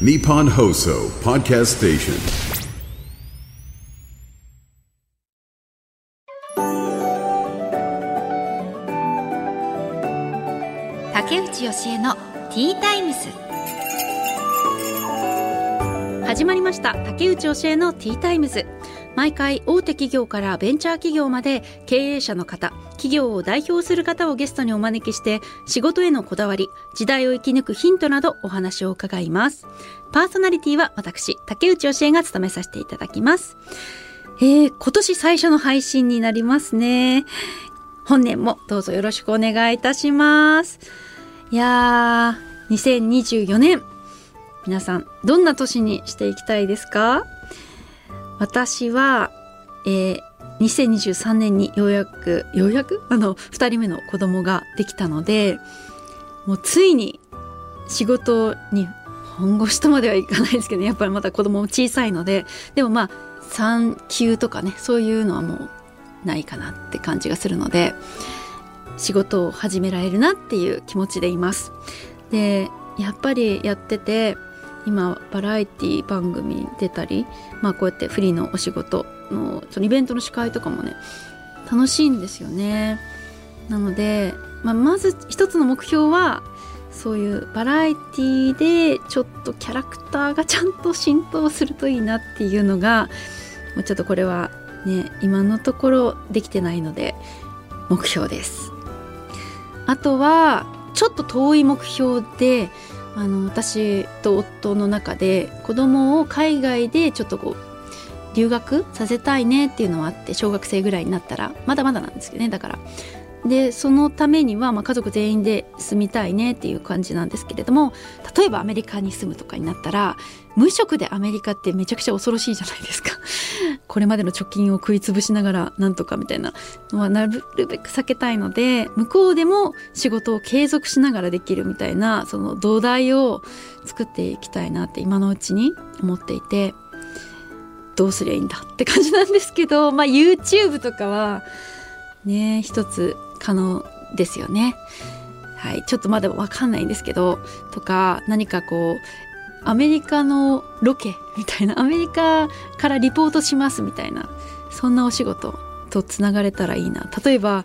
Nippon Hoso Podcast Station. 竹内義恵のティータイムス始まりました。竹内義恵のティータイムズ毎回大手企業からベンチャー企業まで経営者の方企業を代表する方をゲストにお招きして仕事へのこだわり時代を生き抜くヒントなどお話を伺います。パーソナリティは私竹内義恵が務めさせていただきます。えー、今年最初の配信になりますね。本年もどうぞよろしくお願いいたします。いやー2024年皆さんどんな年にしていきたいですか？私は、えー、2023年にようやくようやく？あの2人目の子供ができたのでもうついに仕事に本腰とまではいかないですけど、ね、やっぱりまだ子供も小さいので。でもまあ産休とかねそういうのはもうないかなって感じがするので仕事を始められるなっていう気持ちでいます。でやっぱりやってて今バラエティ番組出たり、まあ、こうやってフリーのお仕事のそのイベントの司会とかもね楽しいんですよね。なので、まあ、まず一つの目標はそういうバラエティでちょっとキャラクターがちゃんと浸透するといいなっていうのがもうちょっとこれはね今のところできてないので目標です。あとはちょっと遠い目標であの私と夫の中で子供を海外でちょっとこう留学させたいねっていうのはあって小学生ぐらいになったらまだまだなんですけどね。だからでそのためには、まあ、家族全員で住みたいねっていう感じなんですけれども例えばアメリカに住むとかになったら無職でアメリカってめちゃくちゃ恐ろしいじゃないですか。これまでの貯金を食い潰しながらなんとかみたいな。のはなるべく避けたいので向こうでも仕事を継続しながらできるみたいなその土台を作っていきたいなって今のうちに思っていてどうすりゃいいんだって感じなんですけど、まあ、YouTube とかはね一つ可能ですよね。はい、ちょっとまだわかんないんですけどとか何かこうアメリカのロケみたいな アメリカからリポートしますみたいなそんなお仕事とつながれたらいいな例えば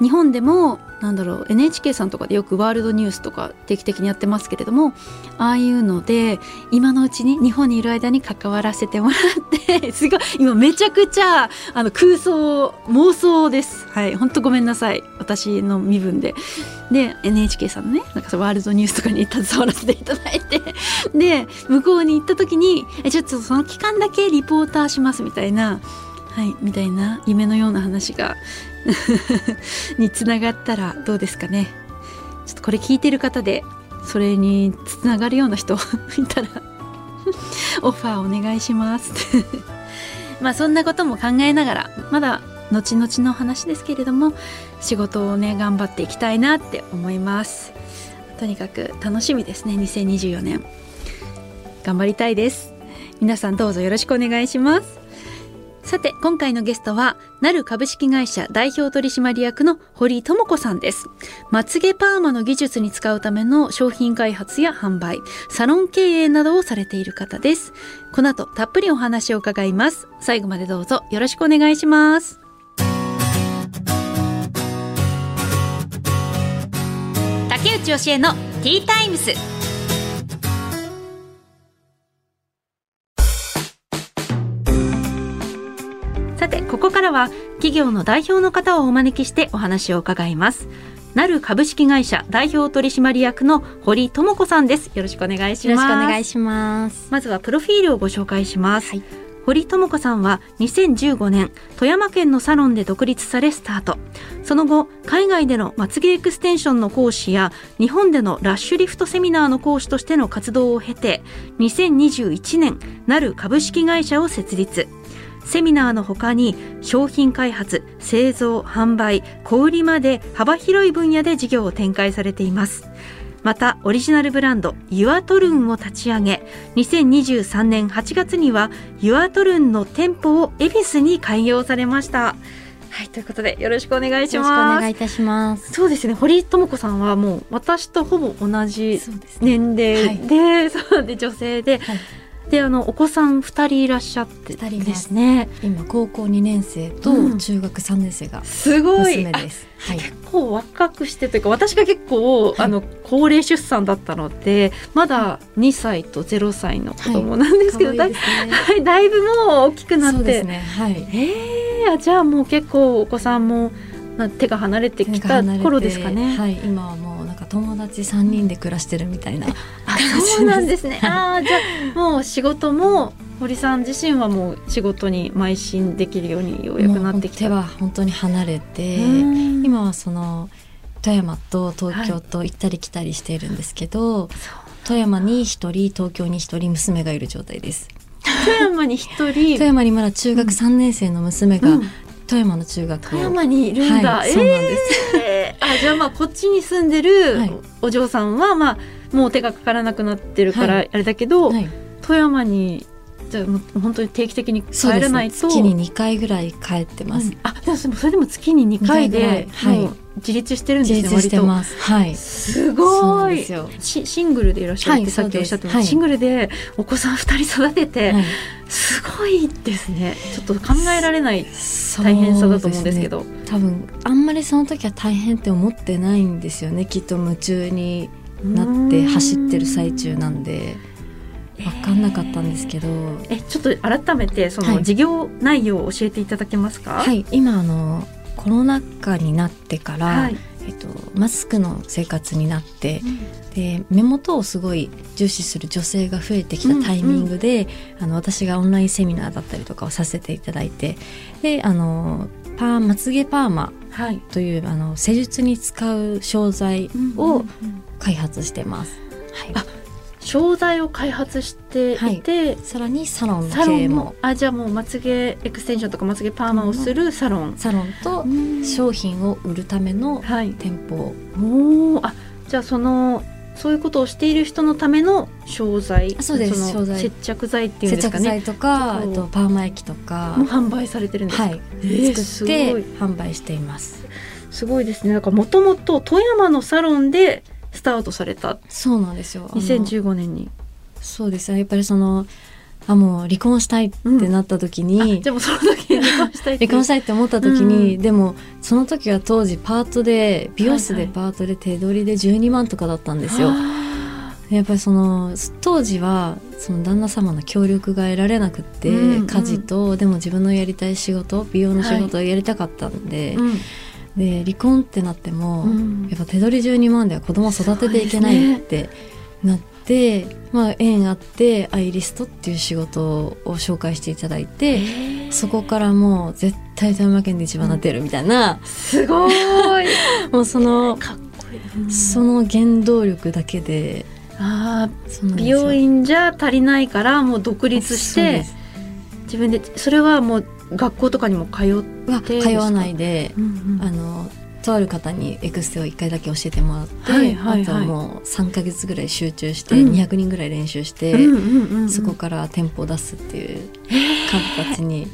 日本でもなんだろう NHK さんとかでよくワールドニュースとか定期的にやってますけれどもああいうので今のうちに日本にいる間に関わらせてもらって すごい今めちゃくちゃあの空想妄想です。はい本当ごめんなさい。私の身分で。で NHK さんのねなんかワールドニュースとかに携わらせていただいて。で向こうに行った時にえちょっとその期間だけリポーターしますみたいなはいみたいな夢のような話が につながったらどうですかね。ちょっとこれ聞いてる方でそれにつながるような人 いたら オファーお願いします。まあそんなことも考えながらまだ後々の話ですけれども仕事をね頑張っていきたいなって思います。とにかく楽しみですね2024年。頑張りたいです。皆さんどうぞよろしくお願いします。さて今回のゲストはなる株式会社代表取締役の堀智子さんです。まつげパーマの技術に使うための商品開発や販売サロン経営などをされている方です。この後たっぷりお話を伺います。最後までどうぞよろしくお願いします。竹内義恵のティータイムス。からは企業の代表の方をお招きしてお話を伺います。なる株式会社代表取締役の堀智子さんです。よろしくお願いします。よろしくお願いします。まずはプロフィールをご紹介します、はい、堀智子さんは2015年富山県のサロンで独立されスタート。その後海外でのまつげエクステンションの講師や日本でのラッシュリフトセミナーの講師としての活動を経て2021年なる株式会社を設立セミナーの他に商品開発製造販売小売まで幅広い分野で事業を展開されています。またオリジナルブランドユアトルンを立ち上げ2023年8月にはユアトルンの店舗を恵比寿に開業されました。はいということでよろしくお願いしよろしくおます願いいたします。そうですね堀智子さんはもう私とほぼ同じそうですね。年齢で、そうで女性で、はいであのお子さん2人いらっしゃってですね今高校2年生とうん中学3年生がすごい娘です。はい。結構若くしてというか私が結構、あの高齢出産だったのでまだ2歳と0歳の子供なんですけど、い。だいだいぶもう大きくなって、ね。はい。えー、あじゃあもう結構お子さんもまあ手が離れてきた頃ですかね。はい。今はもうか友達3人で暮らしてるみたいな。あそうなんですね。あーじゃあもう仕事も堀さん自身はもう仕事に邁進できるようにようやくなってきた。もう手は本当に離れて、うん今はその富山と東京と行ったり来たりしているんですけど、富山に一人東京に一人娘がいる状態です富山に一人富山にまだ中学3年生の娘が、うん富山の中学を富山にいるんだ。はい、そうなんです、えーあじゃあまあこっちに住んでるはい。お嬢さんはまあもう手がかからなくなってるからはい。あれだけど、はい、富山にじゃあもう本当に定期的に帰らないと。月に2回ぐらい帰ってます、うん。あでもそれでも月に2回ではい。もう自立してるんですね、自立してます。はい。割とすごい。なんですよ。しシングルでいらっしゃるってはいさっきおっしゃってました、はい。シングルでお子さん2人育てて、はい。すごいですね。ちょっと考えられない大変さだと思うんですけど多分あんまりその時は大変って思ってないんですよねきっと夢中になって走ってる最中なんで。分かんなかったんですけど、えちょっと改めてそのはい。事業内容を教えていただけますか？はい今あのコロナ禍になってから、はい。えっと、マスクの生活になってで目元をすごい重視する女性が増えてきたタイミングで、あの私がオンラインセミナーだったりとかをさせていただいてであのパーまつげパーマはい。というあの施術に使う商材を開発してます。はい。あ商材を開発していて、さらにサロンの経営も。あじゃあもうまつげエクステンションとかまつげパーマをするサロン、サロンと商品を売るためのはい。店舗おーあじゃあそのそういうことをしている人のための商材。あそうです接着剤っていうん接着ですかね。剤とかあとパーマ液とか。も販売されてるんですか、はい、えー作ってすごい。販売しています。すごいですね。なんかもともと富山のサロンでスタートされた。そうなんですよ。あの2015年に。そうです。ねやっぱりそのあもう離婚したいってなった時に、あじゃあもうその時に離婚したいって離婚したいって思った時に、うん。でもその時は当時パートで美容室はいはい。でパートで手取りで12万とかだったんですよ、あやっぱりその当時はその旦那様の協力が得られなくって、うんうん。家事とでも自分のやりたい仕事美容の仕事をやりたかったんでー、うん。で離婚ってなっても、うん。やっぱ手取り12万では子供を育てていけないってなって、まあ縁あってアイリストっていう仕事を紹介していただいて、そこからもう絶対富山県で一番なってるみたいな、すごい。もうそのかっこいい、その原動力だけであそうなんですー美よ容院じゃ足りないからもう独立して自分でそれはもう学校とかにも通っはて通わないで、うん。あのとある方にエクステを1回だけ教えてもらって、はいはいはい。あとはもう3ヶ月ぐらい集中して、うん。200人ぐらい練習して、うんうんうんうん。そこから店舗を出すっていう形に、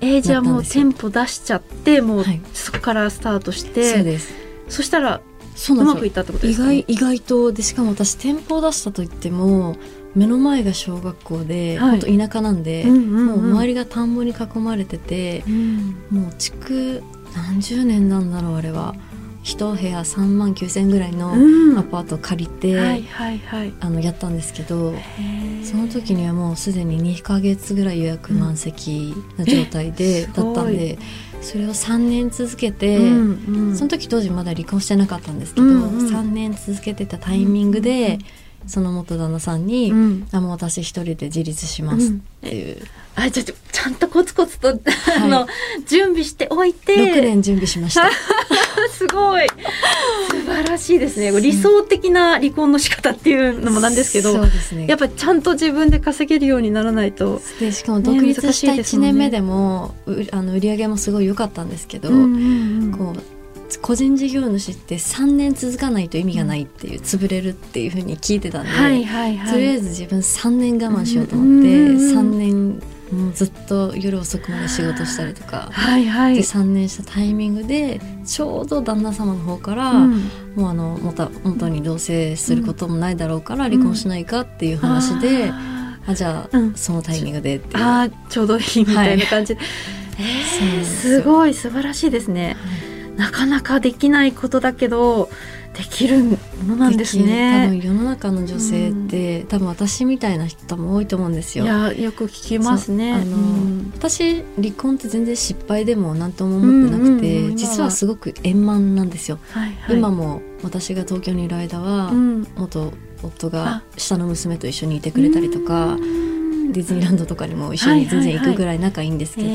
えーじゃあもう店舗出しちゃってもうはい。そこからスタートしそうて、です。そしたらそうまくいったってことで意すか、ね外、意外とでしかも私店舗を出したといっても目の前が小学校で、はい。本当田舎なんで、うんうんうん。もう周りが田んぼに囲まれてて、うん。もう築何十年なんだろうあれは。一部屋3万9千ぐらいのうん。アパートを借りて、はいはいはい。あのやったんですけどその時にはもうすでに2ヶ月ぐらい予約満席な状態で、うん。えだったんでそれを3年続けて、うんうん。その時当時まだ離婚してなかったんですけど、うんうん。3年続けてたタイミングで、その元旦那さんに、うん。あもう私一人で自立しますっていう、あじゃあちょちゃんとコツコツと、あの準備しておいて。6年準備しました。すごい。素晴らしいですね。理想的な離婚の仕方っていうのもなんですけどそうですね。やっぱちゃんと自分で稼げるようにならないと、でしかも独立した1難しいですもんね。年目でもうあの売り上げもすごい良かったんですけど、うんうんうん。こう個人事業主って3年続かないと意味がないっていう潰れるっていうふうに聞いてたんで、はいはいはい。とりあえず自分3年我慢しようと思って、うんうんうん。3年もうずっと夜遅くまで仕事したりとか。はいはい。で3年したタイミングでちょうど旦那様の方から、うん。もうあのまた本当に同棲することもないだろうから離婚しないかっていう話で、ああじゃあ、うん。そのタイミングでっていう。あーちょうどいいみたいな感じで、そうなんえーですごい素晴らしいですね、なかなかできないことだけどできるものなんですできる。多分ね世の中の女性って、多分私みたいな人も多いと思うんですいよ。やよく聞きますね。あの、うん。私離婚って全然失敗でも何とも思ってなくて、うんうんうん。実はすごく円満なんですよ。はいはい、今も私が東京にいる間は、うん。元夫あ。が下の娘と一緒にいてくれたりとか、うん。ディズニーランドとかにも一緒に全然行くぐらい仲いいんですけど、へ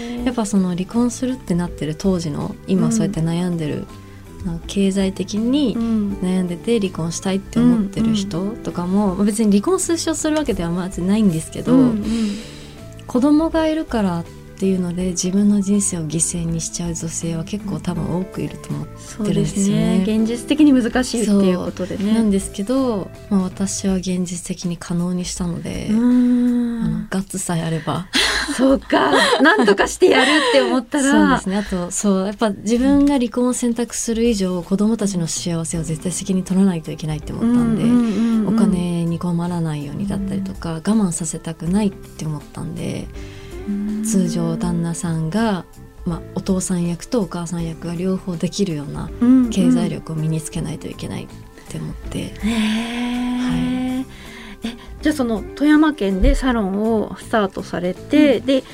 ーやっぱその離婚するってなってる当時の今そうやって悩んでる、まあ経済的にうん。悩んでて離婚したいって思ってる人とかも、まあ別に離婚推奨するわけではまずないんですけど、うんうん。子供がいるからっていうので自分の人生を犠牲にしちゃう女性は結構多分多くいると思ってそうですよね。ね。現実的に難しいっていうことでね。なんですけど、まあ、私は現実的に可能にしたので、うあのんガッツさえあればそうか。なんとかしてやるって思ったら。そうですね。あとそうやっぱ自分が離婚を選択する以上子供たちの幸せを絶対責任取らないといけないって思ったんで、うんうんうんうん。お金に困らないようにだったりとか、我慢させたくないって思ったんで通常旦那さんが、まあ、お父さん役とお母さん役が両方できるようなうん経済力を身につけないといけないって思って、へえ、えじゃあその富山県でサロンをスタートされて、で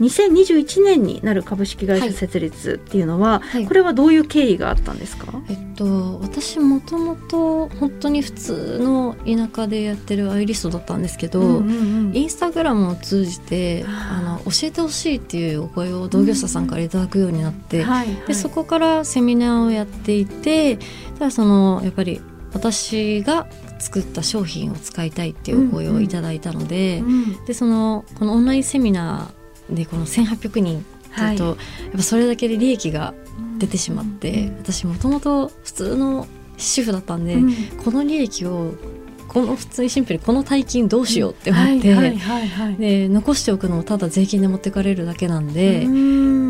2021年になる株式会社設立っていうのは、はい。これはどういう経緯があったんですか、えっと私もともと本当に普通の田舎でやってるアイリストだったんですけど、うんうんうん。インスタグラムを通じてあの教えてほしいっていうお声を同業者さんからいただくようになって、はいはい。でそこからセミナーをやっていてただそのやっぱり私が作った商品を使いたいっていうお声をいただいたので,、うんでそのこのオンラインセミナーでこの1800人ってい。うと、やっぱそれだけで利益が出てしまって、私もともと普通の主婦だったんで、うん。この利益をこの普通にシンプルにこの大金どうしようって思って、はいはいはいはい。で残しておくのもただ税金で持ってかれるだけなんで、う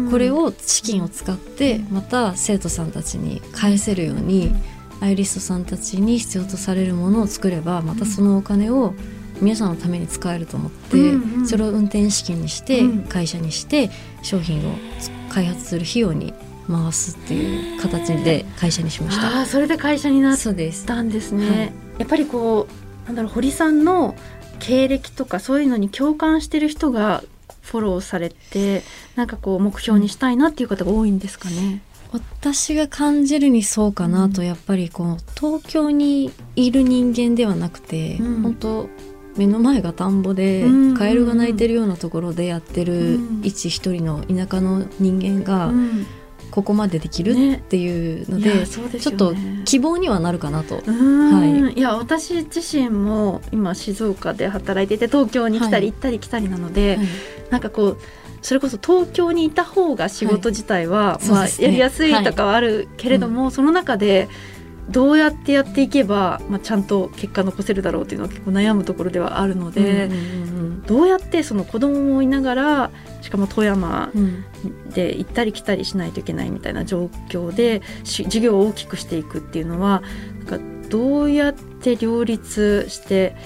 ん。これを資金を使ってまた生徒さんたちに返せるようにアイリストさんたちに必要とされるものを作ればまたそのお金を皆さんのために使えると思って、うんうんそれを運転資金にしてうん。会社にして商品を開発する費用に回すっていう形で会社にしました。ああそれで会社になったんですね、はい。やっぱりこうなんだろう堀さんの経歴とかそういうのに共感してる人がフォローされてなんかこう目標にしたいなっていう方が多いんですかね？私が感じるにそうかなと、やっぱりこう東京にいる人間ではなくて、うん。本当目の前が田んぼで、うん。カエルが鳴いてるようなところでやってるうん。一一人の田舎の人間がうん。ここまでできるね。っていうのいで、やそうですちょっと希望にはなるかなと。はいや私自身も今静岡で働いてて東京に来たりはい。行ったり来たりなので、はい。なんかこうそれこそ東京にいた方が仕事自体は、い。そうまあ、ね。やりやすいとかはあるけれども、その中でどうやってやっていけば、まあ、ちゃんと結果残せるだろうっていうのは結構悩むところではあるので、うんうんどうやってその子供もいながらしかも富山うんうんで行ったり来たりしないといけないみたいな状況でし事業を大きくしていくっていうのはなんかどうやって両立して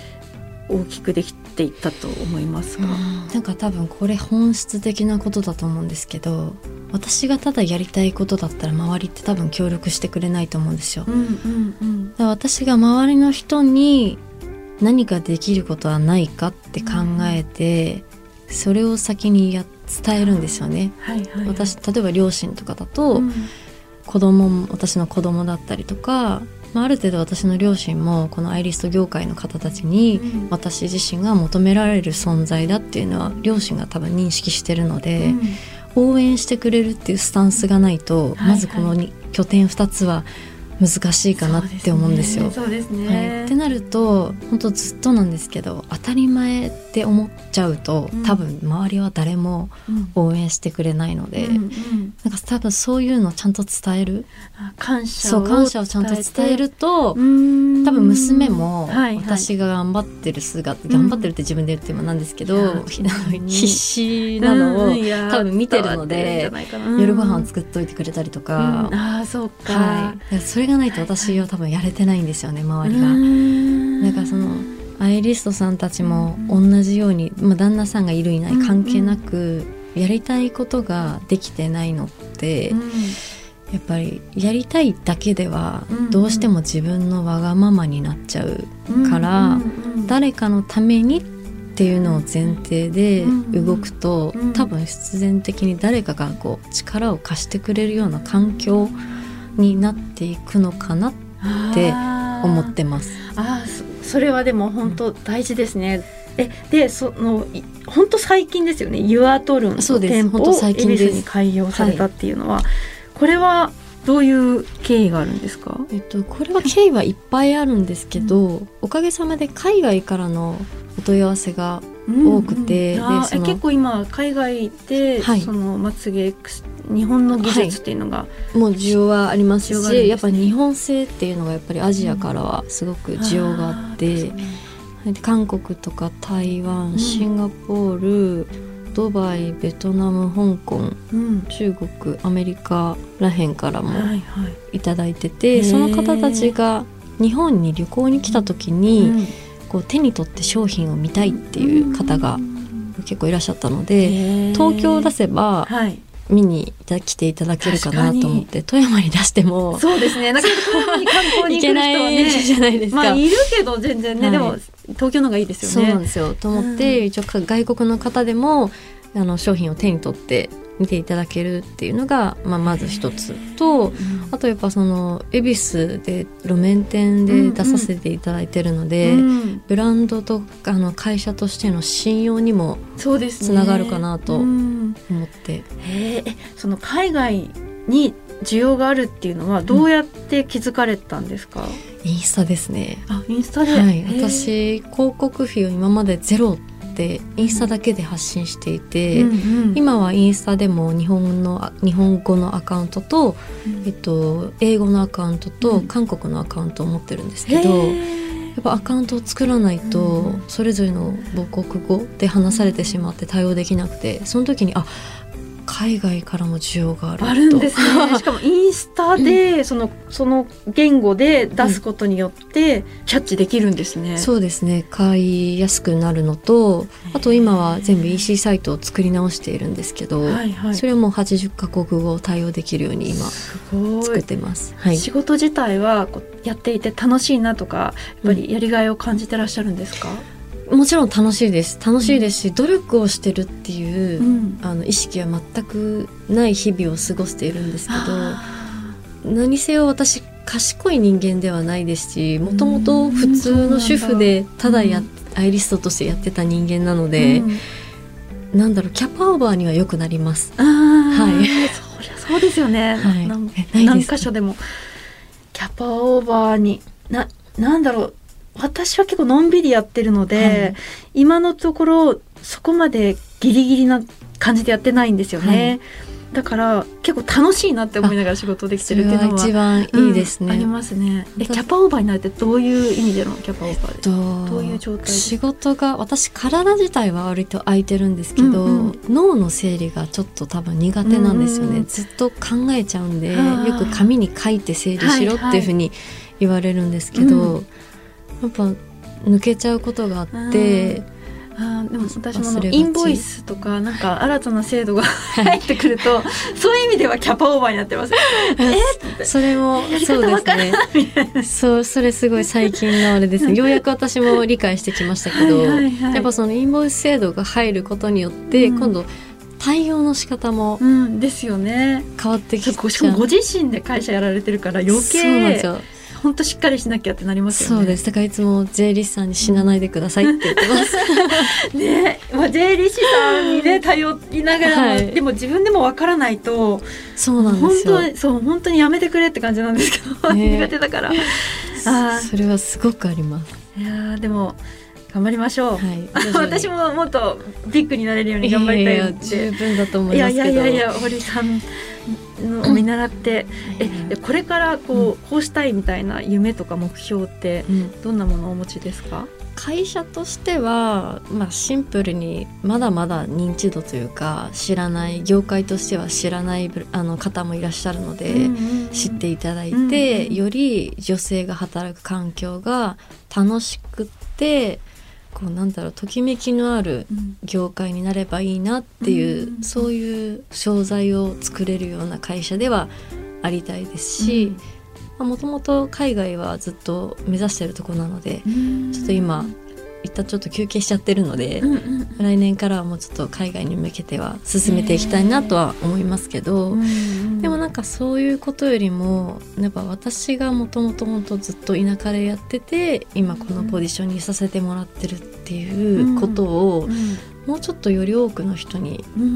大きくできていったと思いますか、なんか多分これ本質的なことだと思うんですけど私がただやりたいことだったら周りって多分協力してくれないと思うんですよ。うんうんうん。だから私が周りの人に何かできることはないかって考えて、それを先にや伝えるんですよね。はいはい、私例えば両親とかだと、うん。子供も私の子供だったりとか、まあ、ある程度私の両親もこのアイリスト業界の方たちにうん。私自身が求められる存在だっていうのは両親が多分認識してるので、うん。応援してくれるっていうスタンスがないと、はいまずこのに拠点2つは難しいかなって思うんですよ。そうですね。はい、ってなると本当ずっとなんですけど当たり前って思っちゃうと、うん。多分周りは誰もうん。応援してくれないので、うんうん。なんか多分そういうのをちゃんと伝える。あ感謝をそう感謝をちゃんと伝えると、多分娘も私が頑張ってる姿、ん。頑張ってるって自分で言ってもなんですけど、必死なのを多分見てるので夜ご飯作っといてくれたりとか、あそうか、はい、それがないと私は多分やれてないんですよね周りが。うんだからそのアイリストさんたちも同じように、まあ、旦那さんがいるいない関係なく、やりたいことができてないのって、うん。やっぱりやりたいだけではうんどうしても自分のわがままになっちゃうから、誰かのためにっていうのを前提で動くと、うん。多分必然的に誰かがこう力を貸してくれるような環境になっていくのかなって思ってます。あーそそれはでも本当大事ですね。えでそのい本当最近ですよね。ユアトルンの店舗本当を恵最近です。比寿に開業されたっていうのは、これはどういう経緯があるんですか？えっと、これは経緯はいっぱいあるんですけど、おかげさまで海外からのお問い合わせが多くてうんうん結構今海外で、はい。そのまつげエクス日本の技術っていうのが、もう需要はありますしね。やっぱ日本製っていうのがやっぱりアジアからはすごく需要があって、で韓国とか台湾ん。シンガポールドバイベトナム香港うん。中国アメリカらへんからもはいはい。いただいてへて、ー。その方たちが日本に旅行に来た時に、うん。こう手に取って商品を見たいっていう方が結構いらっしゃったので、東京を出せばはい見に来ていただけるかなと思って富山に出しても。そうですね。なかなか富山に観光にい来る人はけないねじゃないですか。まあいるけど全然ね、はい。でも東京の方がいいですそうよねなんですよ。と思って、うん。一応外国の方でもあの商品を手に取って見ていただけるっていうのが、まあ、まず一つとあとやっぱその恵比寿で路面店で出させていただいてるので、うん。ブランドとあの会社としての信用にもそうですね。つながるかなとうん思って、へー。えその海外に需要があるっていうのはどうやって気づかれたんですか、インスタですね。あインスタで、はい、私広告費を今までゼロってインスタだけで発信していて、うんうん。今はインスタでも日本の日本語のアカウントと、えっと、英語のアカウントとうん。韓国のアカウントを持ってるんですけへど、やーっぱアカウントを作らないと、うん。それぞれの母国語で話されてしまって対応できなくてその時にあ海外からも需要があると。あるんですね。しかもインスタでそのその言語で出すことによってキャッチできるんですね、そうですね。買いやすくなるのとあと今は全部 EC サイトを作り直しているんですけど、はいはい。それはもう80カ国語を対応できるように今作ってます。はい、仕事自体はやっていて楽しいなとかやっぱりやりがいを感じてらっしゃるんですか、もちろん楽しいです。楽しいですし、努力をしてるっていう、うん。あの意識は全くない日々を過ごしているんですけあど何せよ私賢い人間ではないですしもともと普通の主婦でただや、うんアイリストとしてやってた人間なのーで、うん。なんだろうキャパオーバーには良くなります。はい。そりゃそうですよね、はい。何箇所でもキャパオーバーにななんだろう私は結構のんびりやってるので、はい。今のところそこまでギリギリな感じでやってないんですよね、だから結構楽しいなって思いながら仕事できてるっていうのは一番いいですね。うんありますね。え私キャパオーバーになるってどういう意味でのキャパオーバーで、とどういう状態仕事が私体自体は割と空いてるんですけど、うんうん。脳の整理がちょっやっぱ苦手なんですよね、うんうんずっと考えちゃうんでよく紙に書いて整理しろっていうふうに言われるんですけど、うんやっぱ抜けちゃうことがあって、あー。でも私もインボイスとかなんか新たな制度が 入ってくると そういう意味ではキャパオーバーになってます。それもそうですね。そうそれすごい最近のあれですね。ようやく私も理解してきましたけどはいやっぱそのインボイス制度が入ることによって、うん。今度対応の仕方もうんですよね。変わってきちゃうしかもご自身で会社やられてるから余計そうなんですよ本当しっかりしなきゃってなりますよね。そうです。だからいつも税理士さんに死なないでくださいって言ってます。ね。まあ、税理士さんにね頼りながらも、はい。でも自分でもわからないとそうなんで本すよ。当にそう本当にやめてくれって感じなんですけど、ね。苦手だから。あそれはすごくあります。ーいやーでも頑張りましょう、はい。私ももっとビッグになれるように頑張りたいやって十分だと思いやいますけど。いやいやいや堀さん。のを見習って、えでこれからこう、こうしたいみたいな夢とか目標ってうん。どんなものをお持ちですか、会社としては、まあ、シンプルにまだまだ認知度というか知らない業界としては知らないブあの方もいらっしゃるので、知っていただいて、より女性が働く環境が楽しくってこうなんだろうときめきのあるうん。業界になればいいなっていう、うんそういう商材を作れるような会社ではありたいですしもともと海外はずっと目指してるところなのでうん。ちょっと今一旦ちょっと休憩しちゃってるので、うんうん来年からはもうちょっと海外に向けては進めていきたいなとは思いますけど、うんでもなんかそういうことよりもやっぱ私がもともと本当ずっと田舎でやってて今このポジションにさせてもらってるっていうことをうんもうちょっとより多くの人にうんうん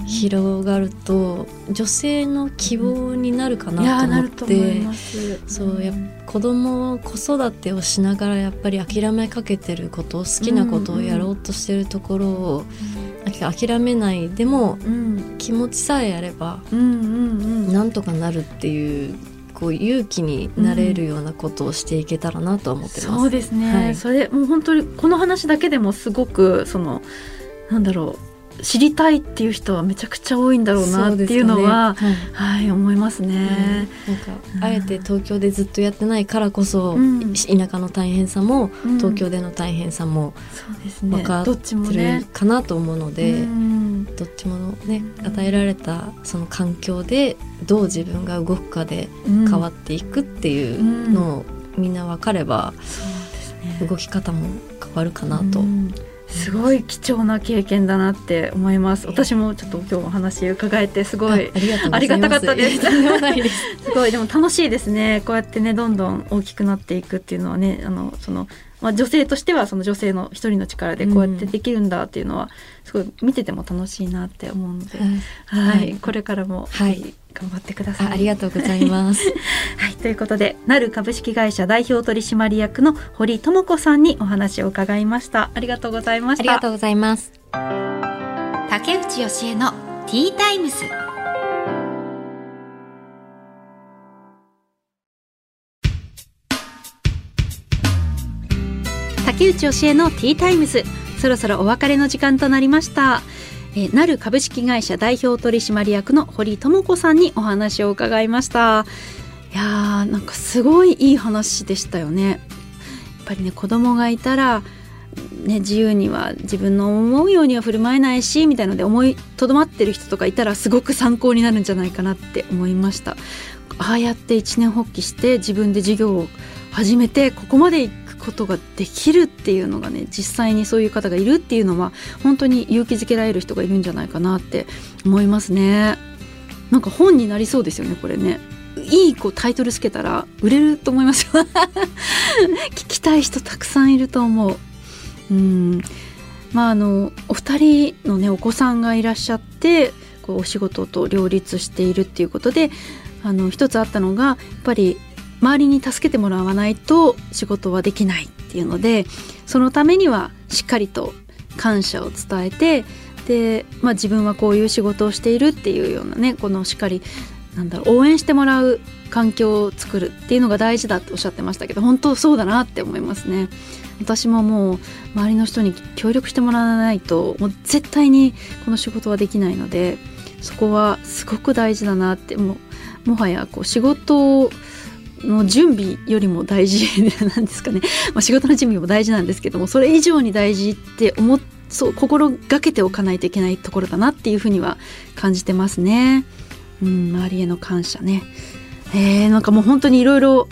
うん。広がると女性の希望になるかななと思ってそうやっ子供子育てをしながらやっぱり諦めかけてること好きなことをやろうとしてるところを、諦めないでもうん気持ちさえあればうん。うんうんなんとかなるっていうこう勇気になれるようなことをしていけたらなとは思ってます。そうですね、はい。それもう本当にこの話だけでもすごくそのなんだろう知りたいっていう人はめちゃくちゃ多いんだろうなっていうのはね。はい。はい思いますね。なんかあえて東京でずっとやってないからこそ、うん。田舎の大変さもうん。東京での大変さもそうですね。分かどっちもってねるかなと思うので、うん。どっちもね与えられたその環境でどう自分が動くかで変わっていくっていうのをみんな分かれば動き方も変わるかなと。うんすごい貴重な経験だなって思います。私もちょっと今日お話伺えてすごいあありがたかったです。す。すごい。でも楽しいですね。こうやってねどんどん大きくなっていくっていうのはねあのその、まあ、女性としてはその女性の一人の力でこうやってできるんだっていうのは、すごい見てても楽しいなって思うので、はい。はい。これからも、はい頑張ってください。あありがとうございます。はい、ということで、なる株式会社代表取締役の堀智子さんにお話を伺いました。ありがとうございました。ありがとうございます。竹内義恵のティータイムズ。竹内義恵のティータイムズ。そろそろお別れの時間となりました。えーなる株式会社代表取締役の堀智子さんにお話を伺いました。いやーなんかすごいいい話でしたよね。やっぱりね子供がいたらね、自由には自分の思うようには振る舞えないしみたいので思いとどまってる人とかいたらすごく参考になるんじゃないかなって思いましたああやって一年発起して自分で事業を始めてここまで行ことができるっていうのがね実際にそういう方がいるっていうのは本当に勇気づけられる人がいるんじゃないかなって思いますね。なんか本になりそうですよねこれね。いいこうタイトルつけたら売れると思いますよ。聞きたい人たくさんいると思う。うん。まああのお二人のねお子さんがいらっしゃってこうお仕事と両立しているっていうことであの一つあったのがやっぱり周りに助けてもらわないと仕事はできないっていうのでそのためにはしっかりと感謝を伝えてで、まあ、自分はこういう仕事をしているっていうようなねこのしっかりなんだろう応援してもらう環境を作るっていうのが大事だっておっしゃってましたけど本当そうだなって思いますね。私ももう周りの人に協力してもらわないともう絶対にこの仕事はできないのでそこはすごく大事だなってもうもはやこう仕事をの準備よりも大事なんですかね、まあ、仕事の準備も大事なんですけどもそれ以上に大事って思そう心がけておかないといけないところだなっていうふうには感じてますね。うん、周りへの感謝ね。えー、なんかもう本当にいろいろ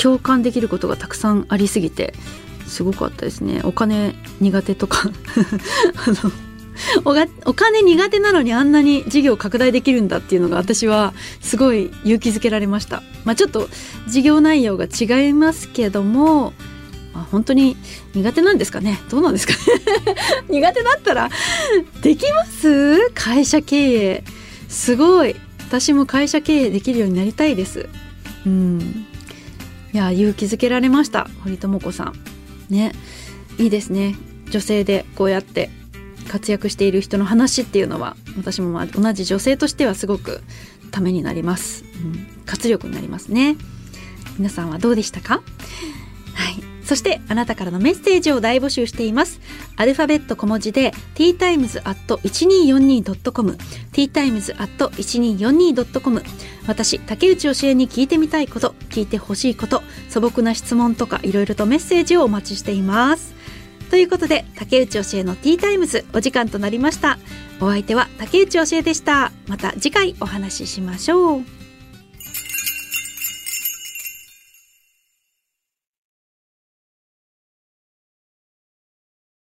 共感できることがたくさんありすぎてすごかったですねお金苦手とか あのおがお金苦手なのにあんなに事業拡大できるんだっていうのが私はすごい勇気づけられました。まあ、ちょっと事業内容が違いますけども、まあ、本当に苦手なんですかね？どうなんですか？ね 苦手だったらできます？会社経営。すごい。私も会社経営できるようになりたいです。うん。いや勇気づけられました。堀智子さん。ね。いいですね。女性でこうやって活躍している人の話っていうのは私もまあ同じ女性としてはすごくためになります、うん、活力になりますね。皆さんはどうでしたか？はい。そしてあなたからのメッセージを大募集しています。アルファベット小文字で ttimes.1242.com ttimes.1242.com 私、竹内教えに聞いてみたいこと、聞いてほしいこと、素朴な質問とかいろいろとメッセージをお待ちしています。ということで、竹内教えのティータイムズお時間となりました。お相手は竹内教えでした。また次回お話ししましょう。